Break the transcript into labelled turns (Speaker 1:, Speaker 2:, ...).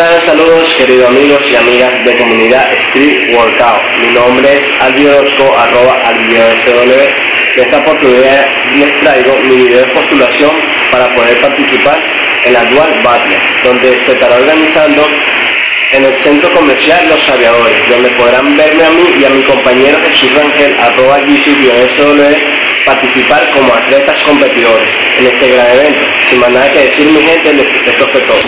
Speaker 1: Saludos queridos amigos y amigas de comunidad Street Workout. Mi nombre es Albiorosco, arroba En esta oportunidad les traigo mi video de postulación para poder participar en la Dual Battle, donde se estará organizando en el centro comercial Los Aviadores, donde podrán verme a mí y a mi compañero Jesús Rangel, arroba participar como atletas competidores en este gran evento. Sin más nada que decir mi gente, esto fue todo.